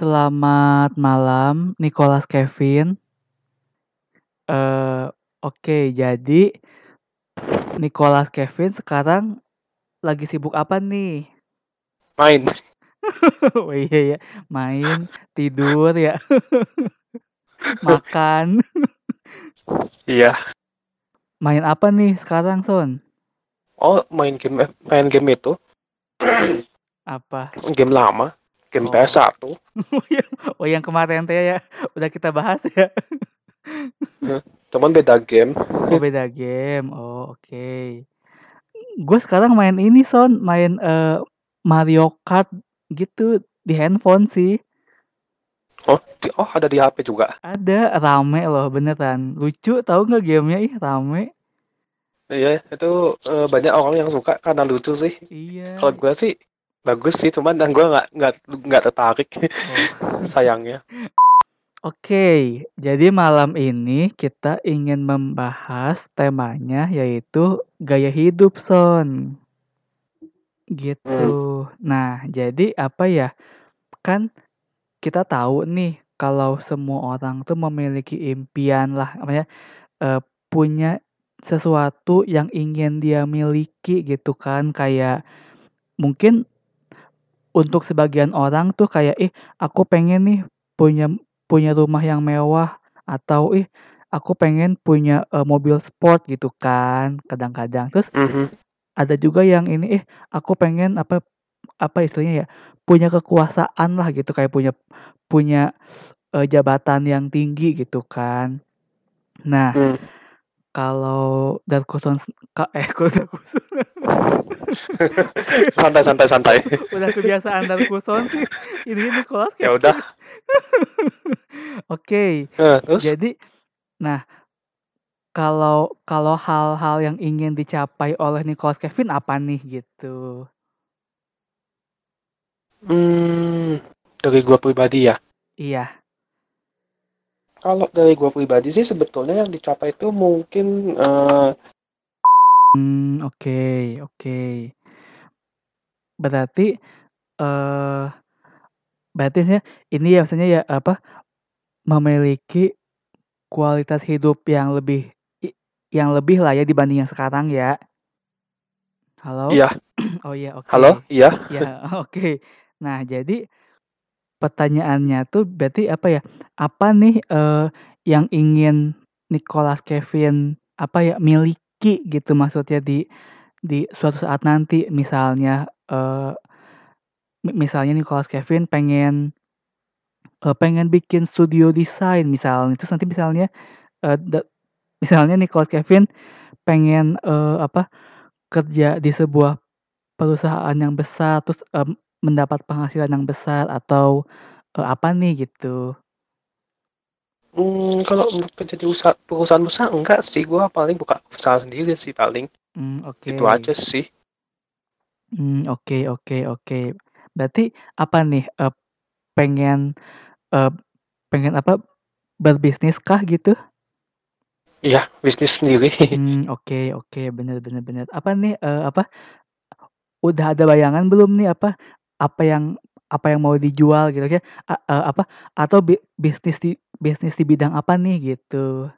Selamat malam, Nicholas Kevin. Eee, oke, jadi Nicholas Kevin sekarang lagi sibuk apa nih? Main. Oh iya ya, main, tidur ya. Makan. Iya. Main apa nih sekarang, Son? Oh, main game main game itu. Apa? Game lama, game Oh. PS1. Oh yang oh yang kemarin teh ya, udah kita bahas ya. Cuman beda game. Oh beda game, oh oke. Gue sekarang main ini Son, main eh, Mario Kart gitu di handphone sih. Oh, di, oh ada di HP juga. Ada rame loh beneran. Lucu tahu nggak gamenya ih rame. Iya, itu eh, banyak orang yang suka karena lucu sih. Iya. Kalau gue sih bagus sih, cuman dan gue nggak nggak nggak tertarik. Oh. Sayangnya. Oke, jadi malam ini kita ingin membahas temanya yaitu gaya hidup Son. Gitu. Nah, jadi apa ya? Kan kita tahu nih kalau semua orang tuh memiliki impian lah, namanya eh, punya sesuatu yang ingin dia miliki gitu kan, kayak mungkin untuk sebagian orang tuh kayak ih aku pengen nih punya punya rumah yang mewah atau ih aku pengen punya eh, mobil sport gitu kan kadang-kadang terus Mhm. ada juga yang ini eh aku pengen apa apa istilahnya ya punya kekuasaan lah gitu kayak punya punya eh, jabatan yang tinggi gitu kan nah Hmm. kalau Darkuson eh kok Darkuson Santai santai santai. udah kebiasaan Darkuson sih ini Nicholas Ya udah. oke Nah, terus jadi nah kalau kalau hal-hal yang ingin dicapai oleh Nicholas Kevin apa nih gitu hmm, dari gue pribadi ya. iya Kalau dari gue pribadi sih sebetulnya yang dicapai itu mungkin eh, Hmm, oke, oke. Berarti eh berarti maksudnya ini ya maksudnya ya apa memiliki kualitas hidup yang lebih i- yang lebih lah ya dibanding yang sekarang ya. Halo? Iya. Oh iya, oke. halo, iya. Ya, oke. Nah, jadi pertanyaannya tuh berarti apa ya? Apa nih eh yang ingin Nicholas Kevin apa ya miliki gitu maksudnya di di suatu saat nanti misalnya mi- misalnya Nicholas Kevin pengen eh, pengen bikin studio desain misalnya terus nanti misalnya eh, da- misalnya Nicholas Kevin pengen eh, apa kerja di sebuah perusahaan yang besar terus em, mendapat penghasilan yang besar atau eh, apa nih gitu. Hmm, kalau untuk kerja di usaha perusahaan besar enggak sih, gue paling buka usaha sendiri sih paling. Hmm, oke. Itu aja sih. Hmm, oke oke oke. Berarti apa nih eh, pengen eh, pengen apa berbisnis kah gitu? Iya, bisnis sendiri. Hmm, oke oke bener bener bener. Apa nih eh, apa udah ada bayangan belum nih apa apa yang apa yang mau dijual gitu ya? A- eh, apa atau bi- bisnis di bisnis di bidang apa nih gitu?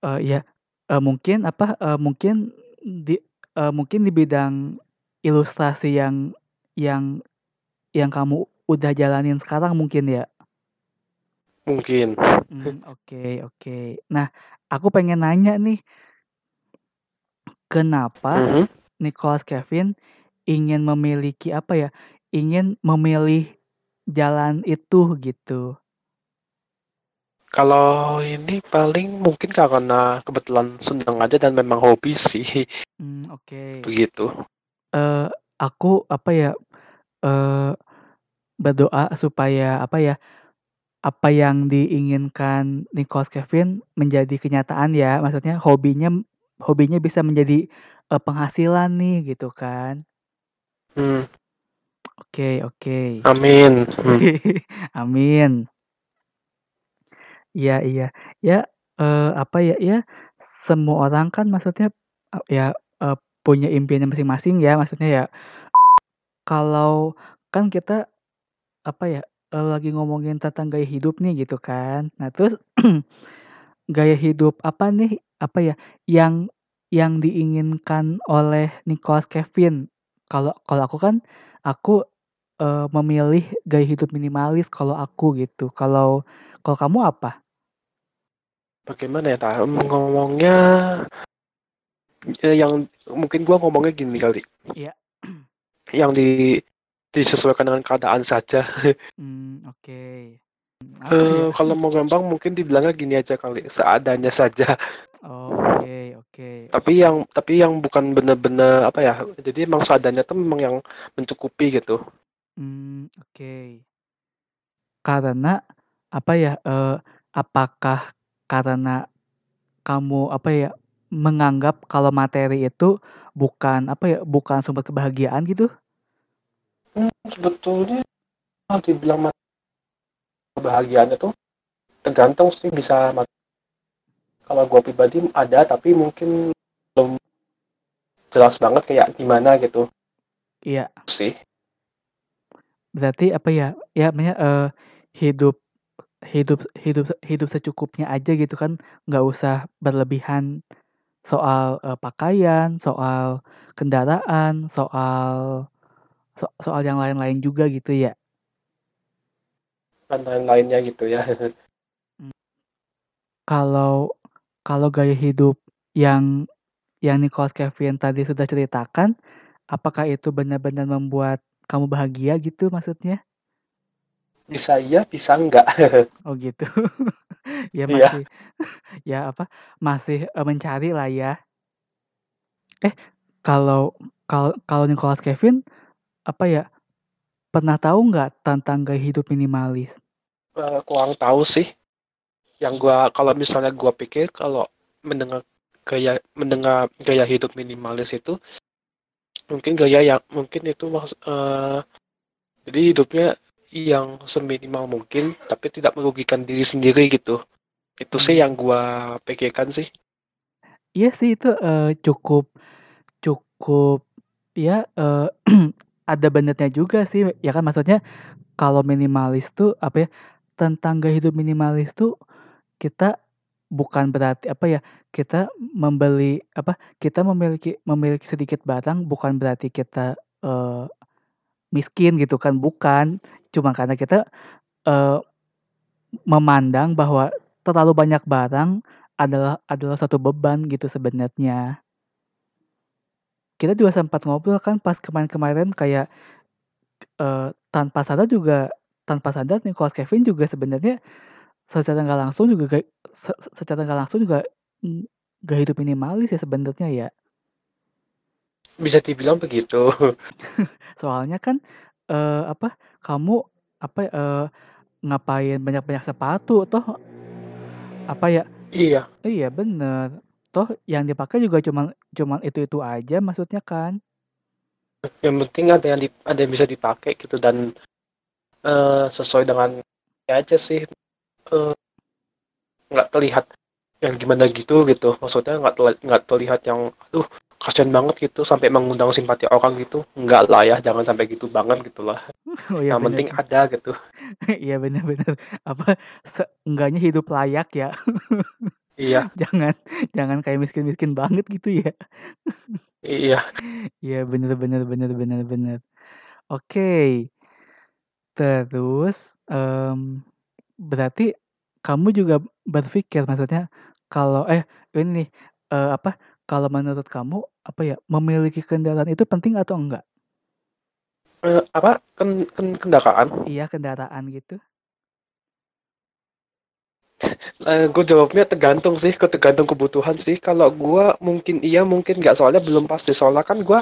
Eh ya eh, mungkin apa eh, mungkin di eh, mungkin di bidang ilustrasi yang yang yang kamu udah jalanin sekarang mungkin ya? Mungkin. Hmm, oke oke. Nah, aku pengen nanya nih, kenapa Mhm. Nicholas Kevin ingin memiliki apa ya? Ingin memilih jalan itu gitu. Kalau ini paling mungkin karena kebetulan senang aja dan memang hobi sih, Hmm, oke. begitu. Eh, aku apa ya? Eh, berdoa supaya apa ya? Apa yang diinginkan Nicholas Kevin menjadi kenyataan ya. Maksudnya hobinya hobinya bisa menjadi eh, penghasilan nih gitu kan. Hmm, Oke, oke. amin. Hmm. Amin. Iya, iya. Ya, eh, apa ya? Ya, semua orang kan maksudnya eh, ya eh, punya impiannya masing-masing ya. Maksudnya ya kalau kan kita apa ya? eee, lagi ngomongin tentang gaya hidup nih gitu kan. Nah terus gaya hidup apa nih, apa ya, yang yang diinginkan oleh Nicholas Kevin? Kalau kalau aku kan, aku, eee, memilih gaya hidup minimalis kalau aku gitu. Kalau kalau kamu apa? Bagaimana ya, Ta, ngomongnya eee, yang mungkin gua ngomongnya gini kali. Iya. Yang di disesuaikan dengan keadaan saja. Mmm, oke. Apa ya? Eee, kalau mau gampang mungkin dibilangnya gini aja kali, seadanya saja. Oke oke. Tapi yang tapi yang bukan bener-bener apa ya, jadi emang seadanya tuh memang yang mencukupi gitu. Mmm, oke. Karena apa ya, eee, apakah karena kamu apa ya, menganggap kalau materi itu bukan apa ya, bukan sumber kebahagiaan gitu? Sebetulnya kalau dibilang kebahagiaan itu tergantung sih bisa kalau gua pribadi ada, tapi mungkin belum jelas banget kayak gimana gitu. Iya. Sih. Berarti apa ya, ya namanya, eee, hidup hidup hidup hidup secukupnya aja gitu kan, nggak usah berlebihan soal, eee, pakaian, soal kendaraan, soal so soal yang lain-lain juga gitu ya? Dan lain-lainnya gitu ya. Mmm. Kalau kalau gaya hidup yang yang Nicholas Kevin tadi sudah ceritakan, apakah itu benar-benar membuat kamu bahagia gitu maksudnya? Bisa iya, bisa enggak. Oh gitu. Ya Iya. masih ya apa, masih, eee, mencari lah ya. Eh, kalau kalau kalau Nicholas Kevin, apa ya, pernah tahu nggak tentang gaya hidup minimalis? Eee, kurang tahu sih. Yang gua kalau misalnya gua pikir kalau mendengar gaya mendengar gaya hidup minimalis itu, mungkin gaya yang mungkin itu maksud eee, jadi hidupnya yang seminimal mungkin, tapi tidak merugikan diri sendiri gitu. Itu sih yang Mmm. gua pikirkan sih. Iya sih itu, eee, cukup cukup ya, eee, ada benernya juga sih, ya kan maksudnya kalau minimalis tuh apa ya, tentang gaya hidup minimalis tuh kita bukan berarti apa ya, kita membeli apa, kita memiliki memiliki sedikit barang bukan berarti kita, eee, miskin gitu kan, bukan. Cuma karena kita, eee, memandang bahwa terlalu banyak barang adalah adalah suatu beban gitu sebenarnya. Kita juga sempat ngobrol kan pas kemarin-kemarin kayak, eee, tanpa sadar juga tanpa sadar Nicholas Kevin juga sebenarnya secara nggak langsung juga secara nggak langsung juga, mmm, gaya hidup minimalis ya sebenarnya ya. Bisa dibilang begitu. Soalnya kan, eee, apa, kamu apa, eee, ngapain banyak-banyak sepatu, toh apa ya Iya. iya bener, toh yang dipakai juga cuman cuman itu-itu aja maksudnya kan. Yang penting ada yang di ada yang bisa dipakai gitu dan, eee, sesuai dengan ya aja sih, nggak terlihat yang gimana gitu gitu, maksudnya nggak nggak terlihat yang, aduh kasihan banget gitu sampai mengundang simpati orang gitu, enggak lah ya, jangan sampai gitu banget gitulah. Oh ya Yang bener penting ada gitu. Iya bener, apa, seenggaknya hidup layak ya. Iya. Jangan jangan kayak miskin-miskin banget gitu ya. Iya. Iya bener bener bener bener bener. Oke. Terus, mmm, berarti kamu juga berpikir maksudnya kalau eh, ini nih, eee, apa, kalau menurut kamu, apa ya, memiliki kendaraan itu penting atau enggak? Eee, apa? Ken ken kendaraan? Iya kendaraan gitu. Eee, gue jawabnya tergantung sih, tergantung kebutuhan sih. Kalau gua mungkin iya, mungkin nggak, soalnya belum pasti. Soalnya kan gua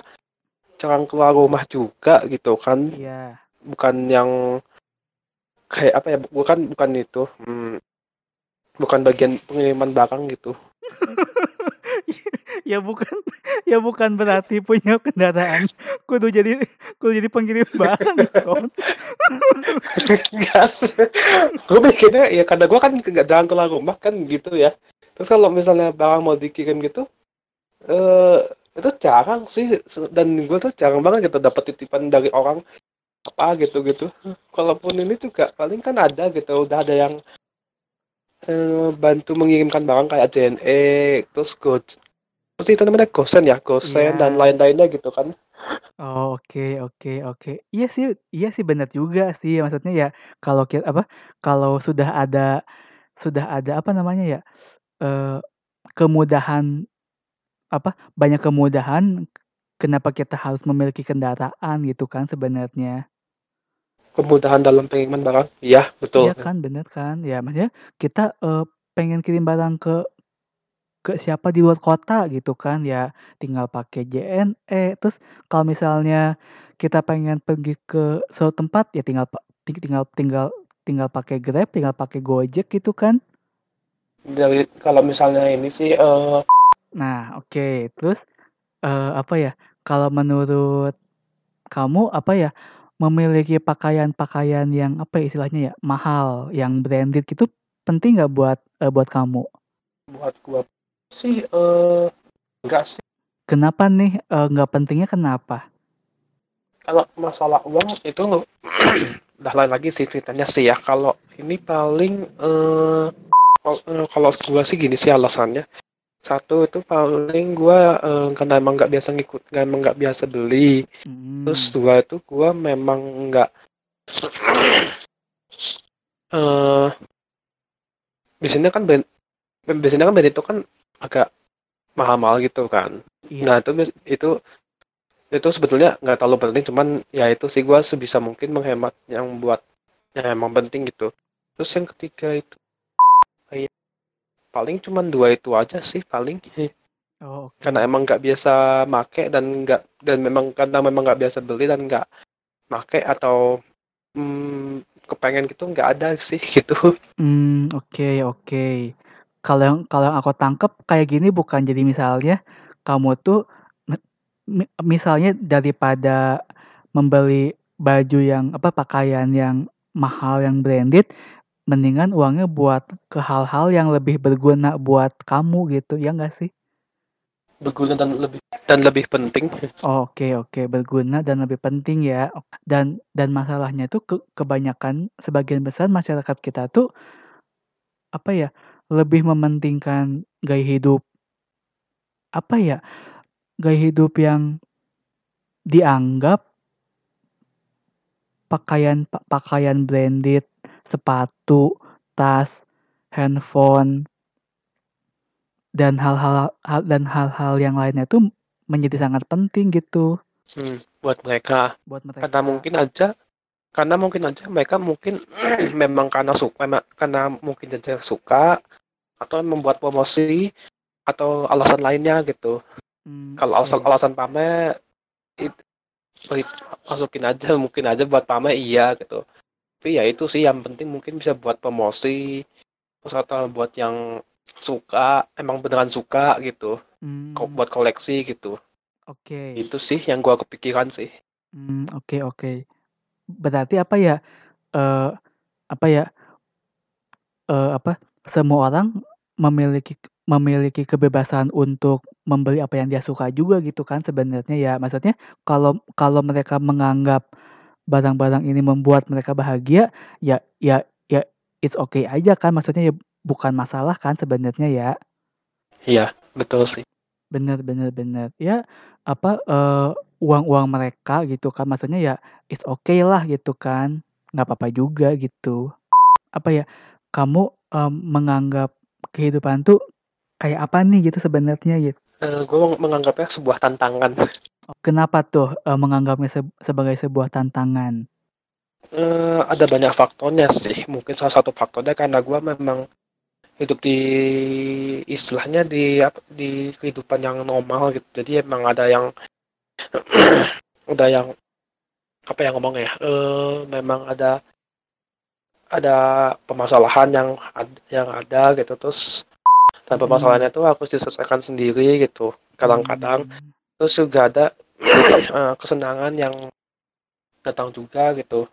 jarang keluar rumah juga gitu kan. Iya. Bukan yang kayak apa ya, bukan bukan itu, mmm, bukan bagian pengiriman barang gitu. Ya bukan ya bukan berarti punya kendaraan kudu jadi kudu jadi pengirim barang. Enggak sih, gue mikirnya ya karena gue kan nggak jarang keluar rumah kan gitu ya. Terus kalau misalnya barang mau dikirim gitu, eee, itu jarang sih dan gue tuh jarang banget gitu dapat titipan dari orang. apa gitu gitu kalaupun ini juga paling kan ada gitu udah ada yang eh, bantu mengirimkan barang kayak JNE terus go terus itu namanya Gosen ya Gosen Iya. dan lain-lainnya gitu kan Oh, oke oke oke. Iya sih iya sih benar juga sih, maksudnya ya kalau kita apa, kalau sudah ada sudah ada apa namanya ya, eee, kemudahan apa, banyak kemudahan, kenapa kita harus memiliki kendaraan gitu kan sebenarnya. kemudahan dalam pengiriman barang iya betul Iya kan, bener kan. Ya maksudnya kita, eee, pengen kirim barang ke ke siapa di luar kota gitu kan, ya tinggal pakai JNE, terus kalau misalnya kita pengen pergi ke suatu tempat, ya tinggal tinggal tinggal tinggal pakai Grab, tinggal pakai Gojek gitu kan. dari kalau misalnya ini sih eh, Nah, oke. Terus, eee, apa ya, kalau menurut kamu, apa ya, memiliki pakaian-pakaian yang, apa ya istilahnya ya, mahal, yang branded gitu, penting nggak buat, eee, buat kamu? buat gua sih eh enggak sih Kenapa nih, eee, nggak pentingnya kenapa? kalau masalah uang itu udah lain lagi sih ceritanya sih ya kalau ini paling eh kalau- kalau gua sih gini sih alasannya satu itu paling gua eh, karena emang nggak biasa ngikut nggak emang nggak biasa beli terus Mhm. dua itu gua memang nggak eh biasanya kan biasanya kan band itu kan agak mahal-mahal gitu kan Iya. Nah itu itu itu sebetulnya nggak terlalu penting, cuman ya itu sih gua sebisa mungkin menghemat yang buat yang emang penting gitu. Terus yang ketiga itu kayak paling cuman dua itu aja sih paling Oh, oke. karena emang nggak biasa make dan nggak dan memang karena memang nggak biasa beli dan nggak make atau hmm, kepengen gitu nggak ada sih gitu. Mmm, oke oke. Kalau yang kalau yang aku tangkep kayak gini bukan jadi misalnya kamu tuh misalnya daripada membeli baju yang apa, pakaian yang mahal, yang branded, mendingan uangnya buat ke hal-hal yang lebih berguna buat kamu gitu, ya nggak sih? Berguna dan lebih dan lebih penting. Oh, oke oke, berguna dan lebih penting ya. Dan dan masalahnya tuh ke kebanyakan sebagian besar masyarakat kita tuh apa ya, lebih mementingkan gaya hidup apa ya, gaya hidup yang dianggap pakaian pa pakaian branded, sepatu, tas, handphone dan hal-hal hal dan hal-hal yang lainnya tuh menjadi sangat penting gitu Hmm, buat mereka. buat mereka. Karena mungkin aja karena mungkin aja mereka mungkin memang karena suka memang karena mungkin aja suka atau membuat promosi atau alasan lainnya gitu. Mmm, Kalau alasan oke. alasan pamer it, it- masukin aja mungkin aja buat pamer iya gitu. Tapi ya itu sih yang penting mungkin bisa buat promosi terus atau buat yang suka emang beneran suka gitu Mmm, buat koleksi gitu. oke. Itu sih yang gua kepikiran sih. Oke oke. Berarti apa ya, eee, apa ya eee, apa, semua orang memiliki memiliki kebebasan untuk membeli apa yang dia suka juga gitu kan sebenarnya ya. Maksudnya kalau kalau mereka menganggap barang-barang ini membuat mereka bahagia, ya ya ya it's okay aja kan, maksudnya ya bukan masalah kan sebenarnya ya. Iya, betul sih. Bener bener bener. Ya, apa, eee, uang-uang mereka gitu kan, maksudnya ya it's okay lah gitu kan, nggak apa-apa juga gitu. Apa ya, kamu, mmm, menganggap kehidupan tuh kayak apa nih gitu sebenarnya gitu? Eee, gua menganggapnya sebuah tantangan. Kenapa tuh, eee, menganggapnya seb sebagai sebuah tantangan? Eee, ada banyak faktornya sih. Mungkin salah satu faktornya karena gua memang hidup di istilahnya di di kehidupan yang normal gitu. Jadi emang ada yang ada yang apa ya ngomongnya ya, eee, memang ada ada permasalahan yang yang ada gitu, terus dan Mhm. permasalahannya itu harus diselesaikan sendiri gitu, kadang-kadang. Mmm. Terus juga ada, eee, kesenangan yang datang juga gitu.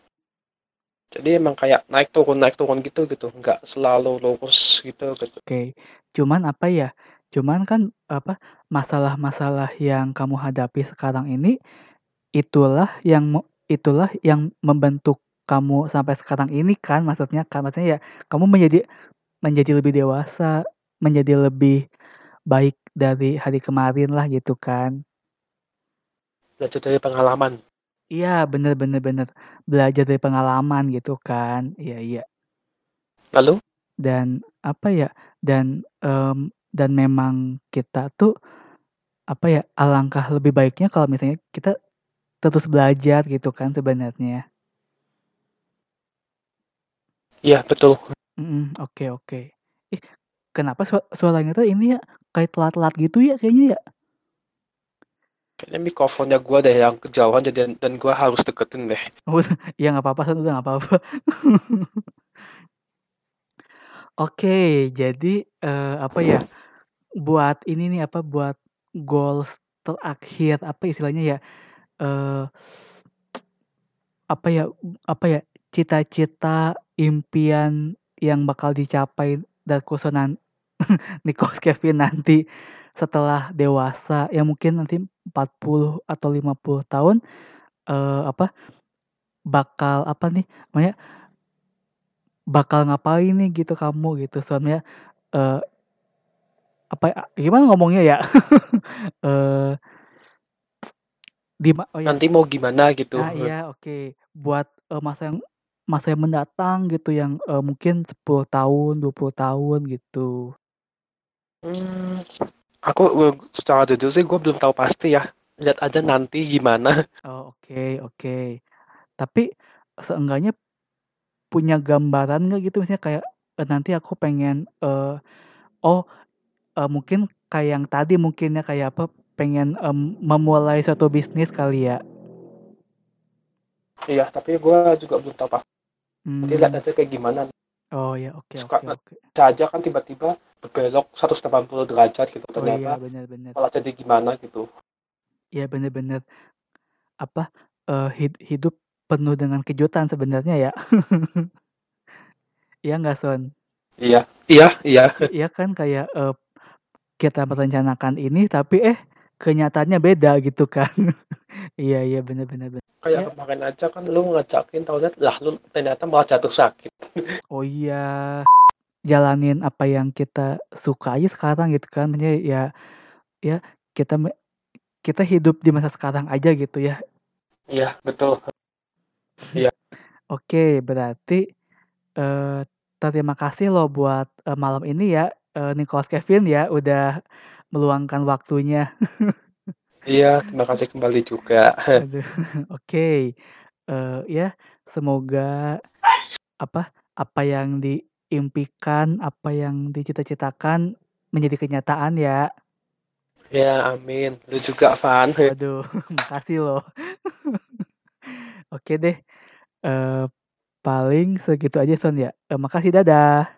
Jadi emang kayak naik turun naik turun gitu gitu, nggak selalu lurus gitu gitu. Oke. Cuman apa ya, cuman kan apa, masalah-masalah yang kamu hadapi sekarang ini, itulah yang itulah yang membentuk kamu sampai sekarang ini kan maksudnya kan maksudnya ya kamu menjadi menjadi lebih dewasa, menjadi lebih baik dari hari kemarin lah gitu kan. Belajar dari pengalaman. Iya, bener bener bener. Belajar dari pengalaman gitu kan. Iya iya. Lalu? Dan apa ya? Dan um, dan memang kita tuh apa ya? Alangkah lebih baiknya kalau misalnya kita terus belajar gitu kan sebenarnya. Iya, betul. Mm, oke oke. Ih, kenapa su suaranya tuh ini ya kayak telat-telat gitu ya kayaknya ya? Kayaknya mikrofonnya gua deh yang kejauhan jadi dan gua harus deketin deh. Oh, ya nggak apa-apa udah nggak apa-apa. Oke, jadi, uh, apa ya, buat ini nih, apa, buat goals terakhir, apa istilahnya ya, uh, apa ya apa ya, cita-cita, impian yang bakal dicapai dan Kusunan Nicholas Kevin nanti setelah dewasa, ya mungkin nanti 40 atau 50 tahun, uh, apa, bakal apa nih namanya bakal ngapain nih gitu kamu gitu soalnya uh, apa ya, gimana ngomongnya ya uh, di oh ya. nanti mau gimana gitu nah iya oke okay. buat uh, masa yang masa yang mendatang gitu yang uh, mungkin 10 tahun 20 tahun gitu hmm, aku secara jujur sih gue belum tahu pasti ya lihat aja nanti gimana oh oke okay, oke okay. tapi seenggaknya punya gambaran nggak gitu misalnya kayak uh, nanti aku pengen uh, oh uh, mungkin kayak yang tadi mungkinnya kayak apa pengen um, memulai suatu bisnis kali ya iya tapi gue juga belum tahu pasti hmm. jadi lihat aja kayak gimana oh ya oke okay, oke okay, okay. saja kan tiba-tiba berbelok 180 derajat gitu ternyata oh, iya, bener, bener. malah jadi gimana gitu iya bener-bener apa uh, hidup penuh dengan kejutan sebenarnya ya. Iya nggak Son? Iya, iya, iya. Iya kan kayak uh, kita merencanakan ini tapi eh kenyataannya beda gitu kan. iya iya benar-benar. Kayak ya. kemarin aja kan lu ngajakin tahunya lah lu ternyata malah jatuh sakit. oh iya. Jalanin apa yang kita suka aja sekarang gitu kan. Maksudnya ya ya kita kita hidup di masa sekarang aja gitu ya. Iya, betul. Iya. Oke, berarti, uh, terima kasih loh buat, uh, malam ini ya, uh, Nicholas Kevin ya, udah meluangkan waktunya. Iya, terima kasih kembali juga. Oke, uh, ya semoga apa apa yang diimpikan, apa yang dicita-citakan menjadi kenyataan ya. Ya, amin. Lu juga, Van. Waduh, makasih loh. Oke deh, uh, paling segitu aja Son ya, uh, makasih, dadah.